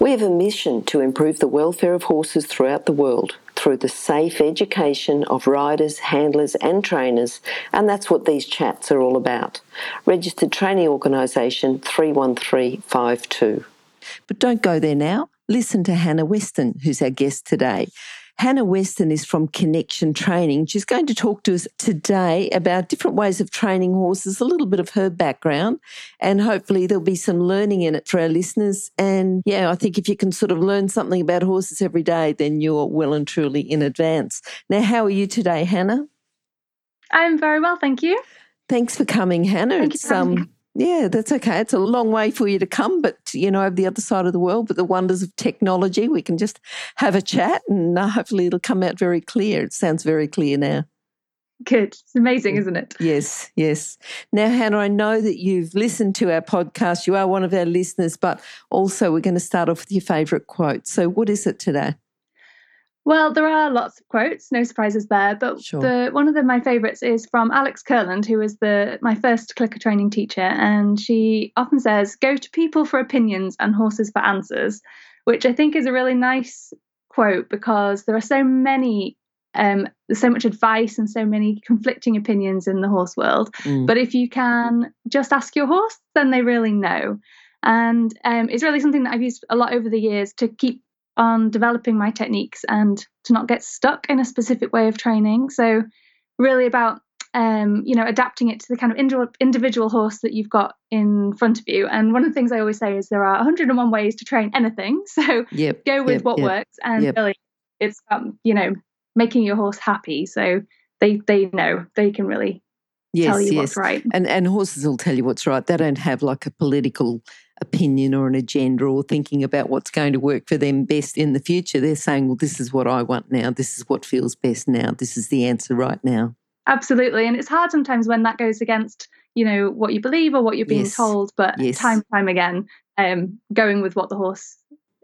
We have a mission to improve the welfare of horses throughout the world through the safe education of riders, handlers, and trainers, and that's what these chats are all about. Registered Training Organisation 31352. But don't go there now. Listen to Hannah Weston, who's our guest today. Hannah Weston is from Connection Training. She's going to talk to us today about different ways of training horses, a little bit of her background, and hopefully there'll be some learning in it for our listeners. And yeah, I think if you can sort of learn something about horses every day, then you're well and truly in advance. Now, how are you today, Hannah? I'm very well, thank you. Thanks for coming, Hannah. Thank it's um yeah, that's okay. It's a long way for you to come, but you know, over the other side of the world, but the wonders of technology, we can just have a chat and uh, hopefully it'll come out very clear. It sounds very clear now. Good. It's amazing, isn't it? Yes, yes. Now, Hannah, I know that you've listened to our podcast. You are one of our listeners, but also we're going to start off with your favourite quote. So, what is it today? Well, there are lots of quotes, no surprises there. But Sure. the one of the, my favourites is from Alex Kurland, who was the my first clicker training teacher, and she often says, "Go to people for opinions and horses for answers," which I think is a really nice quote because there are so many. Um, there's so much advice and so many conflicting opinions in the horse world. Mm. But if you can just ask your horse, then they really know. And um, it's really something that I've used a lot over the years to keep on developing my techniques and to not get stuck in a specific way of training. So, really about um, you know adapting it to the kind of indi- individual horse that you've got in front of you. And one of the things I always say is there are 101 ways to train anything. So Yep. go with yep, what yep. works, and really it's um, you know making your horse happy. So they they know they can really Yes, tell you yes. what's right. And and horses will tell you what's right. They don't have like a political opinion or an agenda or thinking about what's going to work for them best in the future. They're saying, well, this is what I want now. This is what feels best now. This is the answer right now. Absolutely. And it's hard sometimes when that goes against, you know, what you believe or what you're being Yes. told. But Yes. time and time again, um, going with what the horse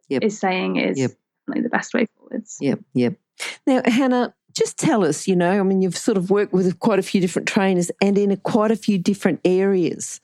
Yep. is saying is Yep. the best way forwards. Yep, yep. Now, Hannah, just tell us, you know, I mean, you've sort of worked with quite a few different trainers and in a, quite a few different areas.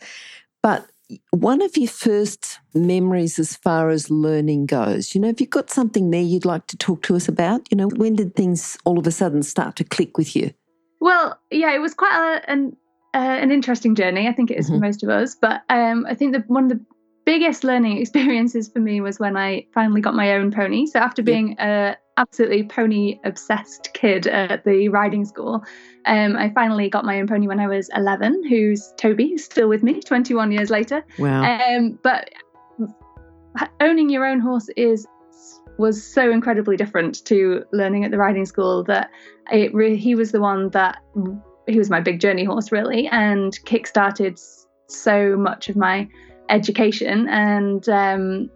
But one of your first memories as far as learning goes, you know, have you got something there you'd like to talk to us about? You know, when did things all of a sudden start to click with you? Well, yeah, it was quite a, an uh, an interesting journey. I think it is Mhm. for most of us. But um, I think that one of the biggest learning experiences for me was when I finally got my own pony. So after being a absolutely pony obsessed kid at the riding school, um, I finally got my own pony when I was 11. Who's Toby, still with me 21 years later. Wow. Um, but owning your own horse is was so incredibly different to learning at the riding school that it re- he was the one that he was my big journey horse really and kick-started so much of my education and um,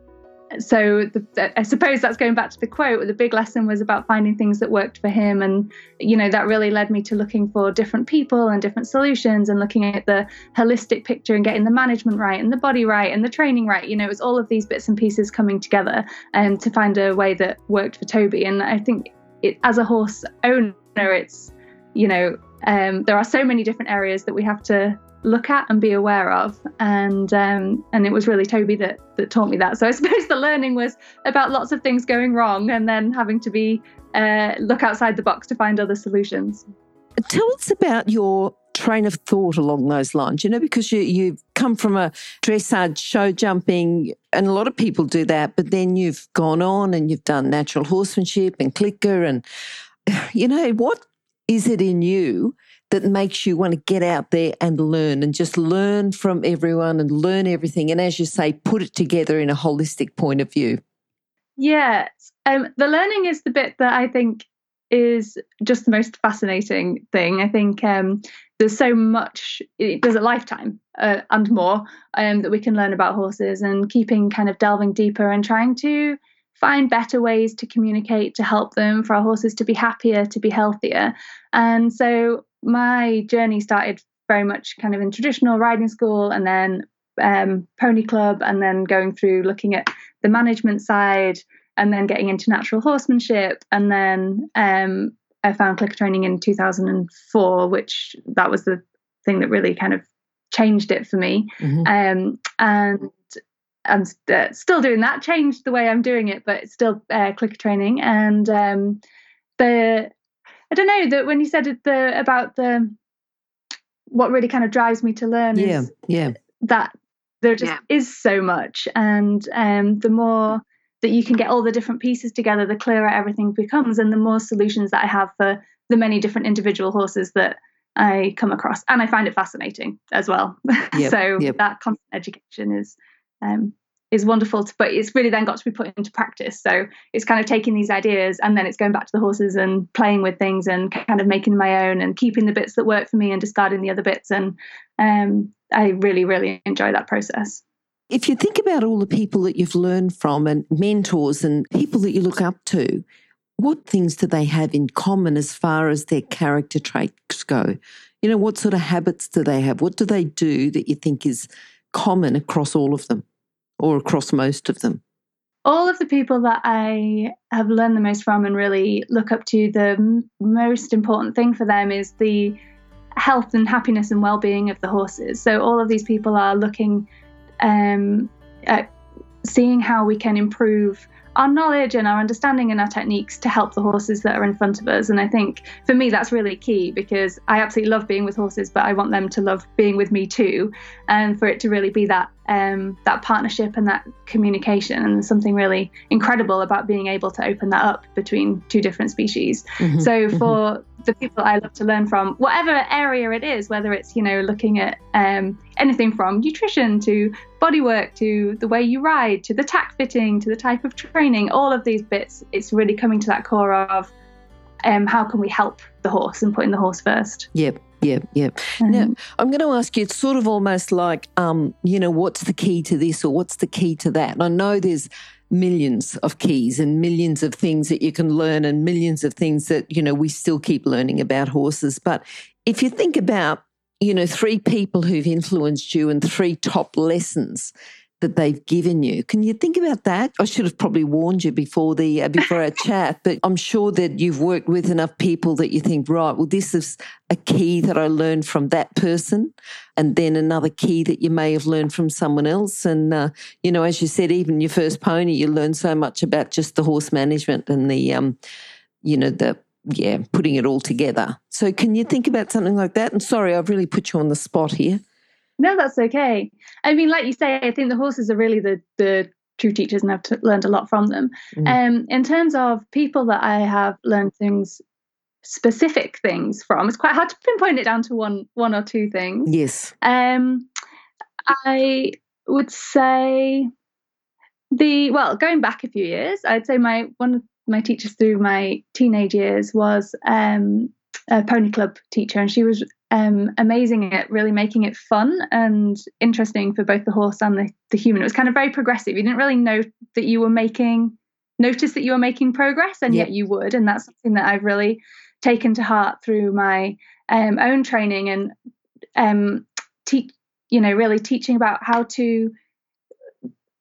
so the, I suppose that's going back to the quote. The big lesson was about finding things that worked for him, and you know that really led me to looking for different people and different solutions, and looking at the holistic picture and getting the management right, and the body right, and the training right. You know, it was all of these bits and pieces coming together, and to find a way that worked for Toby. And I think it, as a horse owner, it's you know um, there are so many different areas that we have to look at and be aware of and um, and it was really Toby that that taught me that so I suppose the learning was about lots of things going wrong and then having to be uh, look outside the box to find other solutions Tell us about your train of thought along those lines, you know, because you, you've come from a dressage show jumping, and a lot of people do that, but then you've gone on and you've done natural horsemanship and clicker. And, you know, what is it in you that makes you want to get out there and learn and just learn from everyone and learn everything? And as you say, put it together in a holistic point of view. yeah um, the learning is the bit that I think is just the most fascinating thing I think um, there's so much it- there's a lifetime uh, and more um, that we can learn about horses and keeping kind of delving deeper and trying to find better ways to communicate to help them, for our horses to be happier, to be healthier. And so my journey started very much kind of in traditional riding school and then um, pony club and then going through looking at the management side and then getting into natural horsemanship. And then um, I found clicker training in 2004 which that was the thing that really kind of changed it for me. Mm-hmm. um, and I'm uh, still doing that changed the way I'm doing it but it's still uh, clicker training. And um, the I don't know that when you said the about the what really kind of drives me to learn yeah, is yeah. that there just yeah. is so much and um, the more that you can get all the different pieces together the clearer everything becomes and the more solutions that i have for the many different individual horses that i come across and i find it fascinating as well yep, so yep. that constant education is um, is wonderful, to, but it's really then got to be put into practice. So it's kind of taking these ideas and then it's going back to the horses and playing with things and kind of making my own and keeping the bits that work for me and discarding the other bits. And um, I really, really enjoy that process. If you think about all the people that you've learned from and mentors and people that you look up to, what things do they have in common as far as their character traits go? You know, what sort of habits do they have? What do they do that you think is common across all of them? Or across most of them? All of the people that I have learned the most from and really look up to, the most important thing for them is the health and happiness and well-being of the horses. So all of these people are looking um, at seeing how we can improve our knowledge and our understanding and our techniques to help the horses that are in front of us. And I think for me, that's really key because I absolutely love being with horses, but I want them to love being with me too. And for it to really be that um, that partnership and that communication and something really incredible about being able to open that up between two different species. Mm-hmm, so for mm-hmm. the people I love to learn from, whatever area it is, whether it's you know looking at um, anything from nutrition to bodywork to the way you ride to the tack fitting to the type of training, all of these bits, it's really coming to that core of um, how can we help the horse and putting the horse first. Yep. Yeah, yeah. Mm-hmm. Now, I'm going to ask you, it's sort of almost like, um, you know, what's the key to this or what's the key to that? And I know there's millions of keys and millions of things that you can learn and millions of things that, you know, we still keep learning about horses. But if you think about, you know, three people who've influenced you and three top lessons that they've given you. Can you think about that? I should have probably warned you before the uh, before our chat, but I'm sure that you've worked with enough people that you think, right, well, this is a key that I learned from that person, and then another key that you may have learned from someone else. And uh, you know, as you said, even your first pony, you learn so much about just the horse management and the, um, you know, the yeah, putting it all together. So, can you think about something like that? And sorry, I've really put you on the spot here. No, that's okay. I mean, like you say, I think the horses are really the the true teachers, and I've t- learned a lot from them. Mm. Um, in terms of people that I have learned things, specific things from, it's quite hard to pinpoint it down to one one or two things. Yes. Um, I would say the well, going back a few years, I'd say my one of my teachers through my teenage years was um, a pony club teacher, and she was um, amazing at really making it fun and interesting for both the horse and the, the human. It was kind of very progressive. You didn't really know that you were making notice that you were making progress, and yep. yet you would. And that's something that I've really taken to heart through my um, own training and um, teach. You know, really teaching about how to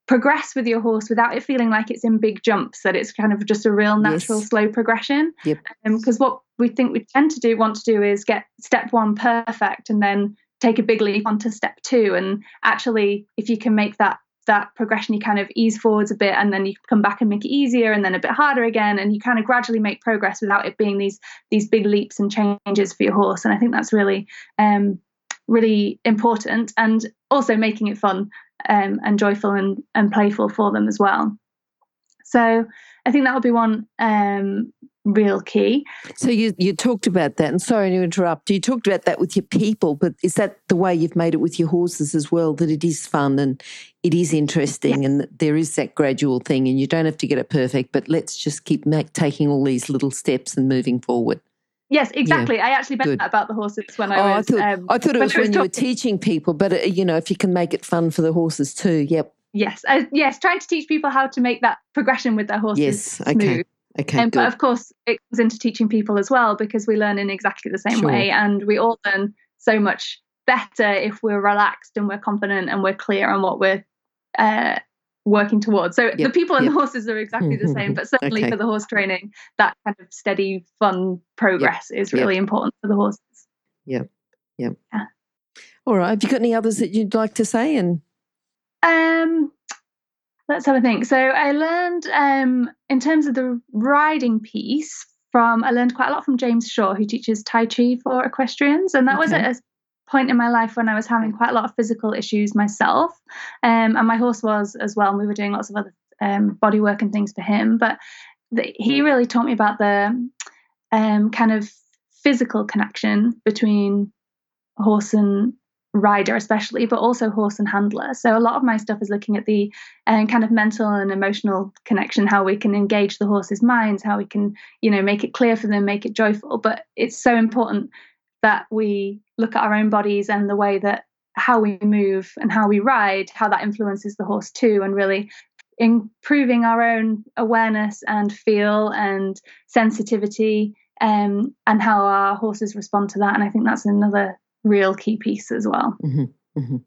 progress with your horse without it feeling like it's in big jumps that it's kind of just a real natural yes. slow progression. Because yep. um, what we think we tend to do want to do is get step one perfect and then take a big leap onto step two. And actually if you can make that that progression you kind of ease forwards a bit and then you come back and make it easier and then a bit harder again. And you kind of gradually make progress without it being these these big leaps and changes for your horse. And i think that's really um really important. And also making it fun um, and joyful and, and playful for them as well. So I think that would be one um, real key. So you you talked about that, and sorry to interrupt. You talked about that with your people, but is that the way you've made it with your horses as well? That it is fun and it is interesting, yeah. and there is that gradual thing, and you don't have to get it perfect, but let's just keep make, taking all these little steps and moving forward. Yes, exactly. Yeah, I actually meant that about the horses when I oh, was. I thought, um, I thought it was when, when you were teaching people, but uh, you know, if you can make it fun for the horses too, yep. yes, uh, yes, trying to teach people how to make that progression with their horses Yes, okay. smooth. Okay, Um, but of course, it comes into teaching people as well because we learn in exactly the same Sure. way, and we all learn so much better if we're relaxed and we're confident and we're clear on what we're uh, working towards. So the people and yep. the horses are exactly the same, but certainly Okay. for the horse training, that kind of steady, fun progress is yep. really important for the horses. Yep. Yep. Yeah. All right. Have you got any others that you'd like to say? And Um, let's have a think. So I learned um, in terms of the riding piece from I learned quite a lot from James Shaw, who teaches Tai Chi for equestrians, and that was Okay. at a point in my life when I was having quite a lot of physical issues myself, um, and my horse was as well. And we were doing lots of other um, body work and things for him, but the, he really taught me about the um, kind of physical connection between horse and rider especially but also horse and handler. So a lot of my stuff is looking at the um, kind of mental and emotional connection how we can engage the horse's minds how we can you know make it clear for them make it joyful. But it's so important that we look at our own bodies and the way that how we move and how we ride how that influences the horse too and really improving our own awareness and feel and sensitivity um, and how our horses respond to that and i think that's another real key piece as well Mhm, mhm.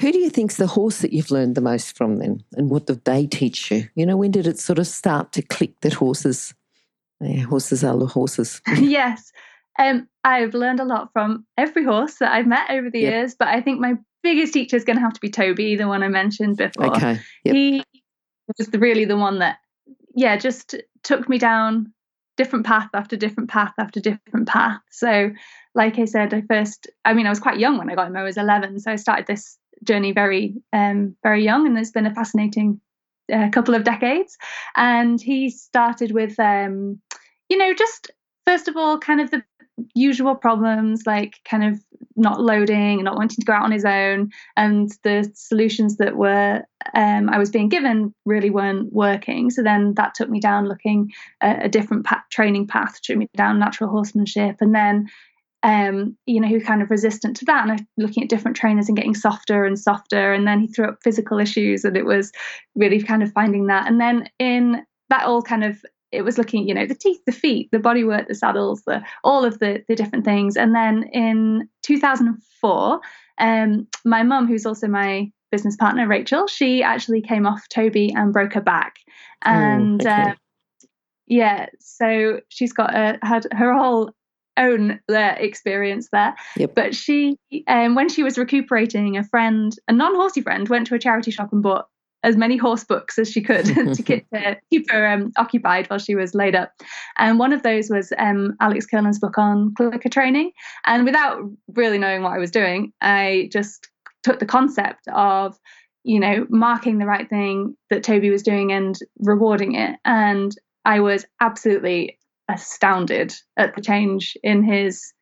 who do you think's the horse that you've learned the most from then? And what did they teach you? You know, when did it sort of start to click that horses, yeah, horses are the horses? yes. Um, I've learned a lot from every horse that I've met over the Yep. years, but I think my biggest teacher is going to have to be Toby, the one I mentioned before. Okay. Yep. He was really the one that, yeah, just took me down different path after different path after different path. So, like I said, I first, I mean, I was quite young when I got him. I was 11, so I started this journey very, um, very young, and it's been a fascinating uh, couple of decades. And he started with, um, you know, just first of all, kind of the usual problems like kind of not loading and not wanting to go out on his own. And the solutions that were um, i was being given really weren't working. So then that took me down looking at a different path, training path took me down natural horsemanship. And then um, you know, who kind of resistant to that, and looking at different trainers and getting softer and softer, and then he threw up physical issues, and it was really kind of finding that, and then in that all kind of it was looking, you know, the teeth, the feet, the bodywork, the saddles, the all of the the different things. And then in 2004, um, my mum, who's also my business partner, Rachel, she actually came off Toby and broke her back, Oh, and okay. uh, yeah, so she's got a, had her whole own uh, experience there. Yep. But she, um, when she was recuperating, a friend, a non-horsey friend, went to a charity shop and bought as many horse books as she could to keep, to keep her um, occupied while she was laid up. And one of those was um, Alex Kurland's book on clicker training. And without really knowing what I was doing, I just took the concept of, you know, marking the right thing that Toby was doing and rewarding it. And I was absolutely astounded at the change in his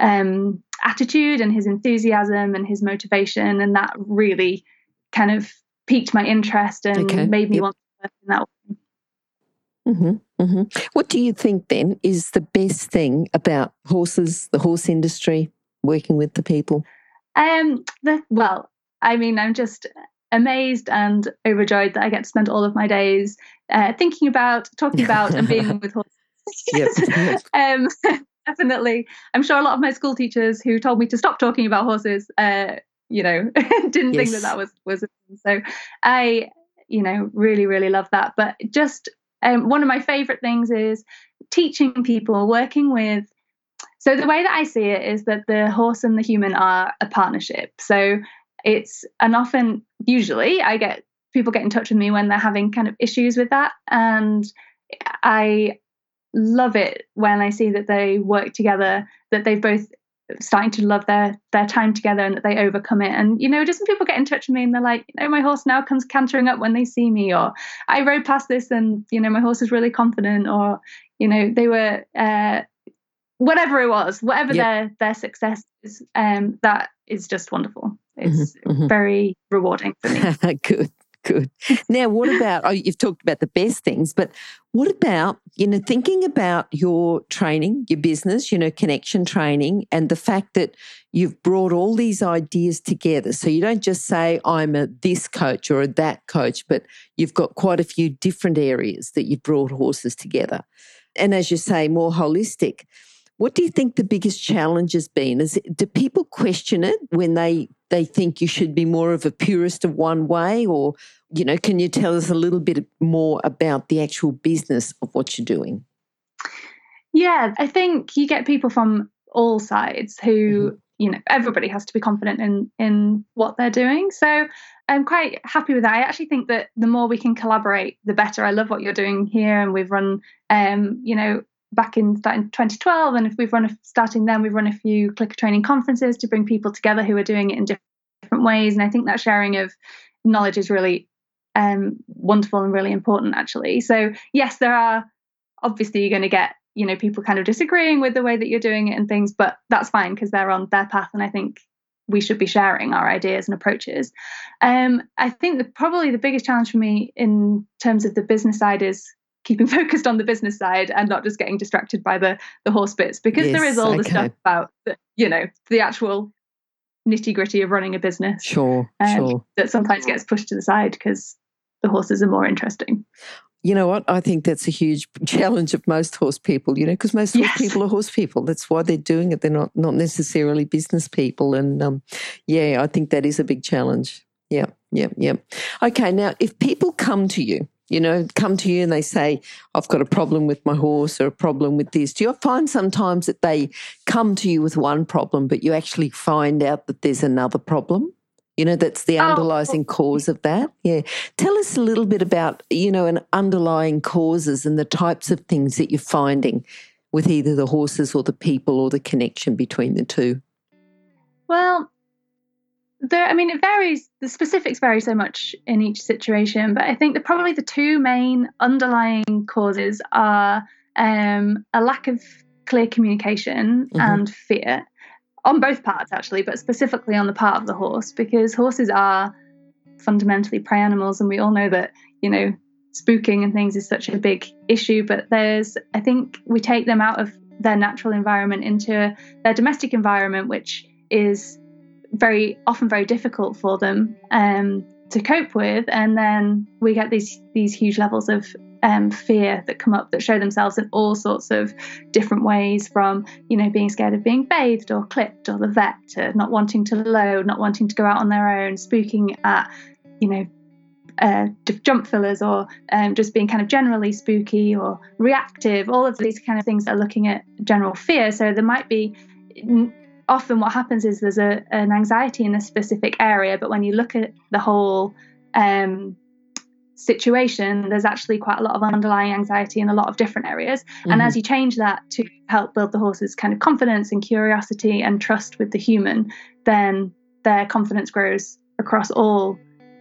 um, attitude and his enthusiasm and his motivation. And that really kind of piqued my interest and Okay, made me yep. want to work in that way. hmm hmm What do you think then is the best thing about horses, the horse industry, working with the people? Um, the, well, I mean, I'm just amazed and overjoyed that I get to spend all of my days uh, thinking about, talking about, and being with horses. Yep, yep. um, definitely. I'm sure a lot of my school teachers who told me to stop talking about horses, uh, you know, didn't think that that was was. So I, you know, really, really love that. But just um, one of my favorite things is teaching people, working with. So the way that I see it is that the horse and the human are a partnership. So it's and often, usually, I get people get in touch with me when they're having kind of issues with that, and I love it when I see that they work together, that they've both starting to love their their time together and that they overcome it. And you know, just when people get in touch with me and they're like, you know, my horse now comes cantering up when they see me, or I rode past this and you know, my horse is really confident, or you know, they were uh, whatever it was, whatever Yep. their their success is, um, that is just wonderful. It's Mhm, mhm. very rewarding for me. good, Good. Now, what about, oh, you've talked about the best things, but what about, you know, thinking about your training, your business, you know, connection training, and the fact that you've brought all these ideas together. So you don't just say, I'm a this coach or a that coach, but you've got quite a few different areas that you've brought horses together. And as you say, more holistic. What do you think the biggest challenge has been? Is it, do people question it when they they think you should be more of a purist of one way, or you know, can you tell us a little bit more about the actual business of what you're doing? Yeah, I think you get people from all sides who, mm-hmm. you know, everybody has to be confident in in what they're doing. So I'm quite happy with that. I actually think that the more we can collaborate, the better. I love what you're doing here, and we've run, um, you know, back in starting 2012 and if we've run a, starting then we've run a few clicker training conferences to bring people together who are doing it in different ways and i think that sharing of knowledge is really um, wonderful and really important actually. So yes there are obviously you're going to get you know people kind of disagreeing with the way that you're doing it and things but that's fine because they're on their path and i think we should be sharing our ideas and approaches. Um, i think probably the biggest challenge for me in terms of the business side is keeping focused on the business side and not just getting distracted by the the horse bits because yes, there is all okay. the stuff about the, you know the actual nitty gritty of running a business. Sure, um, sure. That sometimes gets pushed to the side because the horses are more interesting. You know what? I think that's a huge challenge of most horse people. You know, because most yes. horse people are horse people. That's why they're doing it. They're not not necessarily business people. And um, yeah, I think that is a big challenge. Yeah, yeah, yeah. Okay, now if people come to you you know, come to you and they say, I've got a problem with my horse or a problem with this. Do you find sometimes that they come to you with one problem, but you actually find out that there's another problem? You know, that's the oh, underlying oh. cause of that. Yeah. Tell us a little bit about, you know, an underlying causes and the types of things that you're finding with either the horses or the people or the connection between the two. Well, there i mean it varies the specifics vary so much in each situation but i think that probably the two main underlying causes are um, a lack of clear communication mm-hmm. and fear on both parts actually but specifically on the part of the horse because horses are fundamentally prey animals and we all know that you know spooking and things is such a big issue but there's i think we take them out of their natural environment into their domestic environment which is very often very difficult for them um, to cope with, and then we get these these huge levels of um, fear that come up that show themselves in all sorts of different ways from you know being scared of being bathed or clipped or the vet to not wanting to load not wanting to go out on their own spooking at you know uh, jump fillers or um, just being kind of generally spooky or reactive. All of these kind of things are looking at general fear. So there might be often what happens is there's a, an anxiety in a specific area, but when you look at the whole um, situation, there's actually quite a lot of underlying anxiety in a lot of different areas. Mm-hmm. And as you change that to help build the horse's kind of confidence and curiosity and trust with the human, then their confidence grows across all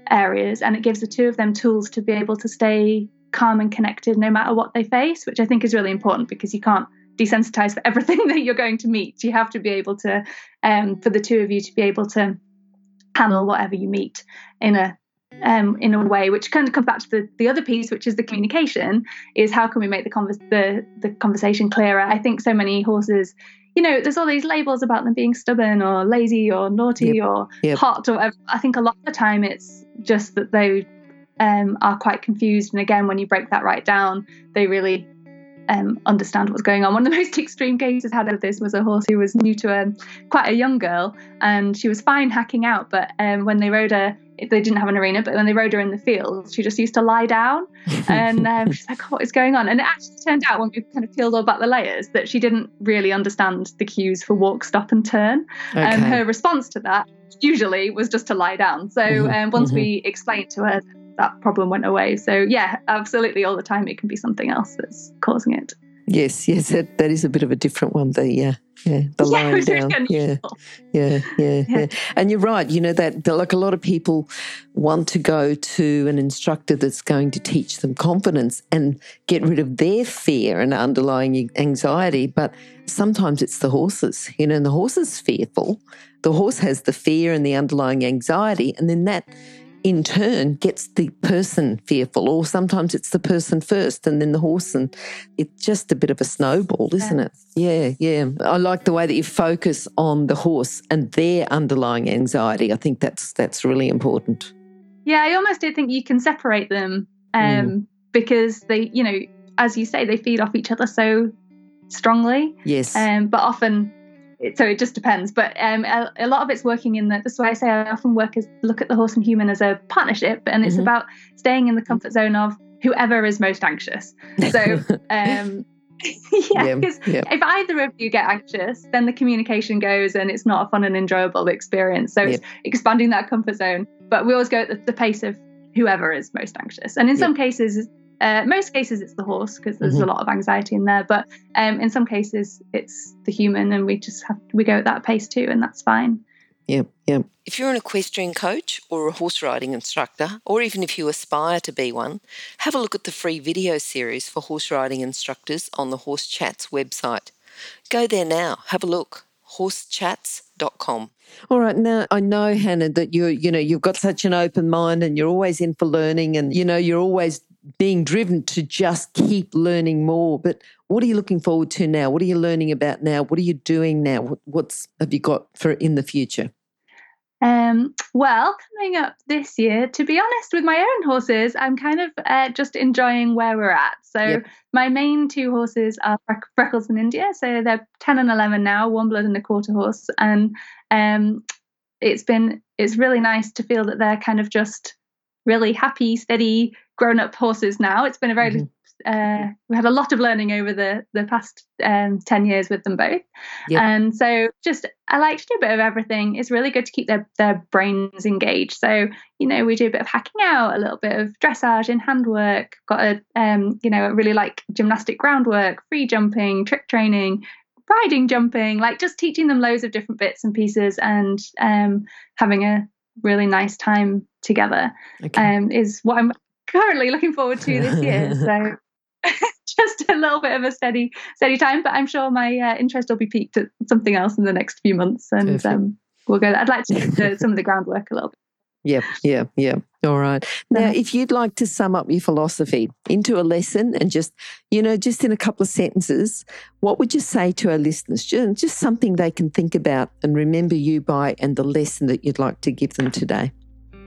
areas and it gives the two of them tools to be able to stay calm and connected no matter what they face, which I think is really important because you can't desensitized for everything that you're going to meet. You have to be able to, um, for the two of you to be able to handle whatever you meet in a um, in a way which kind of comes back to the, the other piece, which is the communication, is how can we make the, convers- the the conversation clearer? I think so many horses, you know, there's all these labels about them being stubborn or lazy or naughty yep. or yep. hot or whatever. I think a lot of the time it's just that they um, are quite confused. And again, when you break that right down, they really um, understand what's going on. One of the most extreme cases had of this was a horse who was new to a quite a young girl, and she was fine hacking out, but um, when they rode her, they didn't have an arena, but when they rode her in the field, she just used to lie down, and um, she's like, "What is going on?" And it actually turned out when we kind of peeled all back the layers that she didn't really understand the cues for walk, stop, and turn. Okay. And her response to that usually was just to lie down. So mm-hmm. um, once mm-hmm. we explained to her that problem went away. So yeah, absolutely, all the time it can be something else that's causing it. Yes, yes, that, that is a bit of a different one. The yeah, yeah, the yeah, lying down. Yeah, yeah, yeah, yeah, And you're right. You know that like a lot of people want to go to an instructor that's going to teach them confidence and get rid of their fear and underlying anxiety. But sometimes it's the horses. You know, and the horse is fearful. The horse has the fear and the underlying anxiety, and then that in turn gets the person fearful, or sometimes it's the person first and then the horse, and it's just a bit of a snowball, isn't it? Yeah, yeah. I like the way that you focus on the horse and their underlying anxiety. I think that's that's really important. Yeah, I almost don't think you can separate them um, mm. because they, you know, as you say, they feed off each other so strongly. Yes. Um, but often so it just depends. But um, a, a, lot of it's working in the. That's why I say I often work as look at the horse and human as a partnership, and it's mm-hmm. about staying in the comfort zone of whoever is most anxious. So. um, yeah, because yeah, yeah. if either of you get anxious, then the communication goes and it's not a fun and enjoyable experience. So it's expanding that comfort zone. But we always go at the, the pace of whoever is most anxious. And in some cases, uh, most cases it's the horse because there's mm-hmm. a lot of anxiety in there, but um, in some cases it's the human, and we just have we go at that pace too, and that's fine. Yeah, yeah. If you're an equestrian coach or a horse riding instructor, or even if you aspire to be one, have a look at the free video series for horse riding instructors on the Horse Chats website. Go there now, have a look. horsechats.com. All right. Now I know, Hannah, that you're you know you've got such an open mind and you're always in for learning, and you know you're always being driven to just keep learning more. But what are you looking forward to now? What are you learning about now? What are you doing now? What's have you got for in the future? Um, well, coming up this year, to be honest, with my own horses, I'm kind of uh, just enjoying where we're at. So yep. my main two horses are Freckles and India. So they're 10 and 11 now, one blood and a quarter horse. And um, it's been, it's really nice to feel that they're kind of just really happy, steady, grown up horses now. It's been a very mm-hmm. uh, we had a lot of learning over the the past um, ten years with them both, yep. and so just I like to do a bit of everything. It's really good to keep their their brains engaged. So you know we do a bit of hacking out, a little bit of dressage in handwork. Got a um, you know really like gymnastic groundwork, free jumping, trick training. Riding, jumping, like just teaching them loads of different bits and pieces, and um, having a really nice time together okay. um, is what I'm currently looking forward to this year. So just a little bit of a steady steady time, but I'm sure my uh, interest will be peaked at something else in the next few months, and um, we'll go. I'd like to do some of the groundwork a little bit. Yep, yeah, yeah. All right. Now, if you'd like to sum up your philosophy into a lesson and just, you know, just in a couple of sentences, what would you say to our listeners? Just something they can think about and remember you by and the lesson that you'd like to give them today.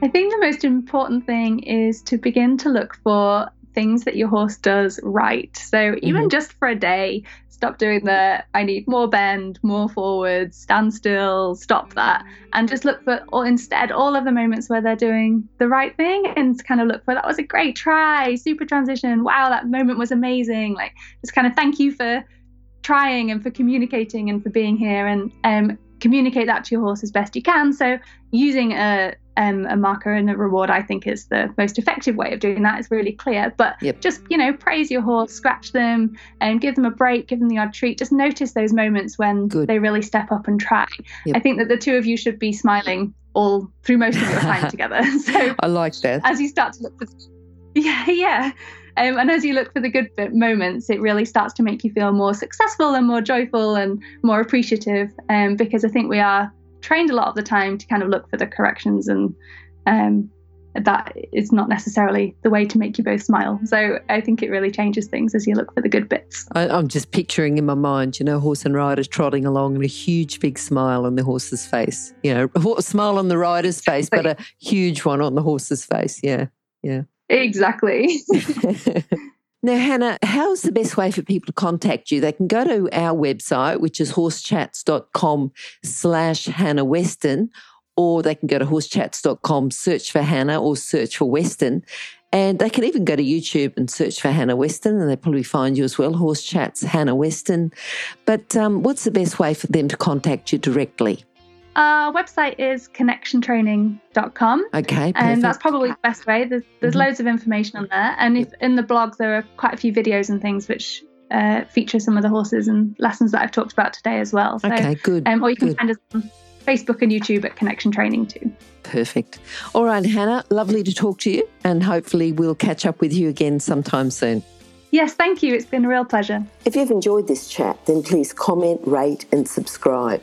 I think the most important thing is to begin to look for things that your horse does right. So even mm-hmm. just for a day, stop doing the I need more bend, more forward, stand still, stop that, and just look for or instead all of the moments where they're doing the right thing and kind of look for that was a great try, super transition, wow, that moment was amazing. Like just kind of thank you for trying and for communicating and for being here and um, communicate that to your horse as best you can. So using a um, a marker and a reward, I think, is the most effective way of doing that. It's really clear. But yep. just, you know, praise your horse, scratch them, and give them a break, give them the odd treat. Just notice those moments when Good. they really step up and try. Yep. I think that the two of you should be smiling all through most of your time together. So I like that. As you start to look for, yeah, yeah. Um, and as you look for the good moments, it really starts to make you feel more successful and more joyful and more appreciative. Um, because I think we are trained a lot of the time to kind of look for the corrections and um, that is not necessarily the way to make you both smile. So I think it really changes things as you look for the good bits. I, am just picturing in my mind, you know, horse and rider trotting along and a huge big smile on the horse's face. You know, a smile on the rider's face, but a huge one on the horse's face. Yeah, yeah. Exactly. Now, Hannah, how's the best way for people to contact you? They can go to our website, which is horsechats.com slash Hannah Weston, or they can go to horsechats.com, search for Hannah or search for Weston. And they can even go to YouTube and search for Hannah Weston, and they probably find you as well, Horse Chats Hannah Weston. But um, what's the best way for them to contact you directly? Our website is connectiontraining.com. Okay. Perfect. And that's probably the best way. There's, there's mm-hmm. loads of information on there. And if in the blog, there are quite a few videos and things which uh, feature some of the horses and lessons that I've talked about today as well. So, okay, good. Um, or you can good. find us on Facebook and YouTube at Connection Training too. Perfect. All right, Hannah, lovely to talk to you. And hopefully, we'll catch up with you again sometime soon. Yes, thank you. It's been a real pleasure. If you've enjoyed this chat, then please comment, rate, and subscribe.